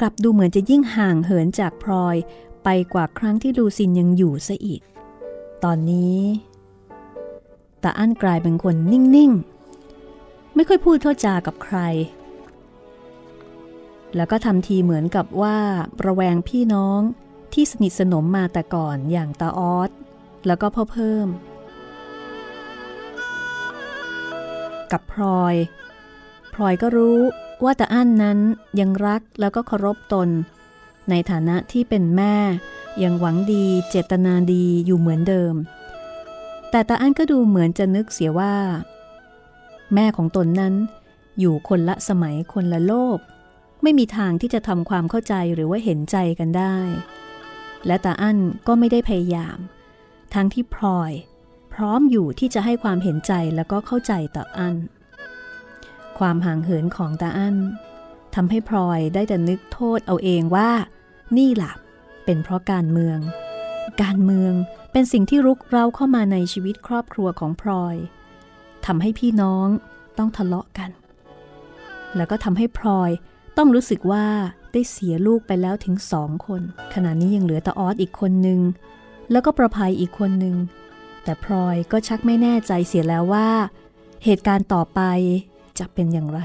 Speaker 2: กลับดูเหมือนจะยิ่งห่างเหินจากพลอยไปกว่าครั้งที่ลูซินยังอยู่ซะอีก ตอนนี้ตาอั้นกลายเป็นคนนิ่ง ๆ ไม่ค่อยพูดเท่าจากับใคร แล้วก็ทำทีเหมือนกับว่าระแวงพี่น้องที่สนิทสนมมาแต่ก่อนอย่างตาออสแล้วก็พ่อเพิ่ม กับพลอย พลอยก็รู้ ว่าตาอั้นนั้นยังรักแล้วก็เคารพตน ในฐานะที่เป็นแม่ ยังหวังดีเจตนาดีอยู่เหมือนเดิม แต่ตาอั้นก็ดูเหมือนจะนึกเสียว่า แม่ของตนนั้น อยู่คนละสมัยคนละโลก ไม่มีทางที่จะทำความเข้าใจหรือว่าเห็นใจกันได้ และตาอั้นก็ไม่ได้พยายาม ทั้งที่พลอย พร้อมอยู่ที่จะให้ความเห็นใจแล้วก็เข้าใจตาอั้น ความห่างเหินของตาอั้นทำให้พลอยได้แต่นึกโทษเอาเองว่า นี่แหละเป็นเพราะการเมือง การเมืองเป็นสิ่งที่รุกเร้าเข้ามาในชีวิตครอบครัวของพลอยทำให้พี่น้องต้องทะเลาะกัน แล้วก็ทำให้พลอยต้องรู้สึกว่าได้เสียลูกไปแล้วถึงสองคน ขณะนี้ยังเหลือตาออสอีกคนนึง แล้วก็ประภัยอีกคนนึง แต่พลอยก็ชักไม่แน่ใจเสียแล้วว่า เหตุการณ์ต่อไป จะเป็นอย่างไร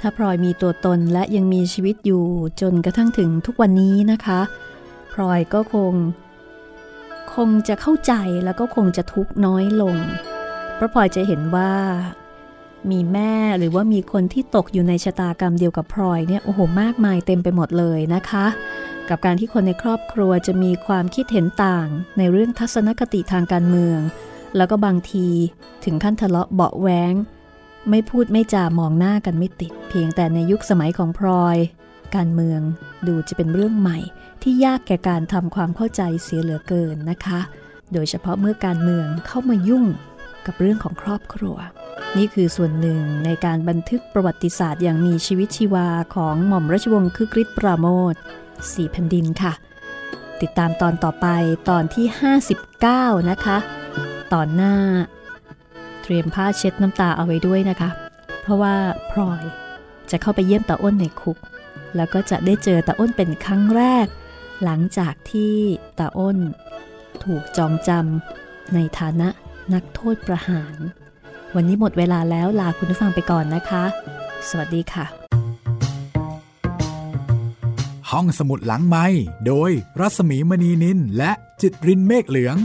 Speaker 2: ถ้าพลอยมีตัวตนและยังมีชีวิตอยู่จนกระทั่งถึงทุกวันนี้นะคะพลอยก็คง คงจะเข้าใจแล้วก็คงจะทุกข์น้อยลง เพราะพลอยจะเห็นว่า มีแม่หรือว่ามีคนที่ตกอยู่ในชะตากรรมเดียวกับพลอยเนี่ยโอ้โหมากมายเต็มไปหมดเลยนะคะ กับการที่คนในครอบครัวจะมีความคิดเห็นต่าง ในเรื่องทัศนคติทางการเมือง แล้วก็บางทีถึงขั้นทะเลาะเบาแหวง ไม่พูดไม่จามองหน้ากันไม่ติด เพียงแต่ในยุคสมัยของพลอย การเมืองดูจะเป็นเรื่องใหม่ ที่ยากแก่การทำความเข้าใจเสียเหลือเกินนะคะ โดยเฉพาะเมื่อการเมืองเข้ามายุ่งกับเรื่องของครอบครัว นี่คือส่วนหนึ่งในการบันทึกประวัติศาสตร์อย่างมีชีวิตชีวาของหม่อมราชวงศ์คึกฤทธิ์ปราโมทสีแผ่นดินค่ะ ติดตามตอนต่อไปตอนที่ 59 นะคะ ตอนหน้า รียมผ้าเช็ดน้ำตาเอาไว้ด้วยนะคะ เพราะว่าพลอยจะเข้าไปเยี่ยมตาอ้นในคุก แล้วก็จะได้เจอตาอ้นเป็นครั้งแรก หลังจากที่ตาอ้น ถูกจองจำในฐานะนักโทษประหาร วันนี้หมดเวลาแล้วลาคุณผู้ฟังไปก่อนนะคะ สวัสดีค่ะ
Speaker 1: ห้องสมุดหลังไม้โดยรัสมีมณีนินและจิตรินเมฆเหลือง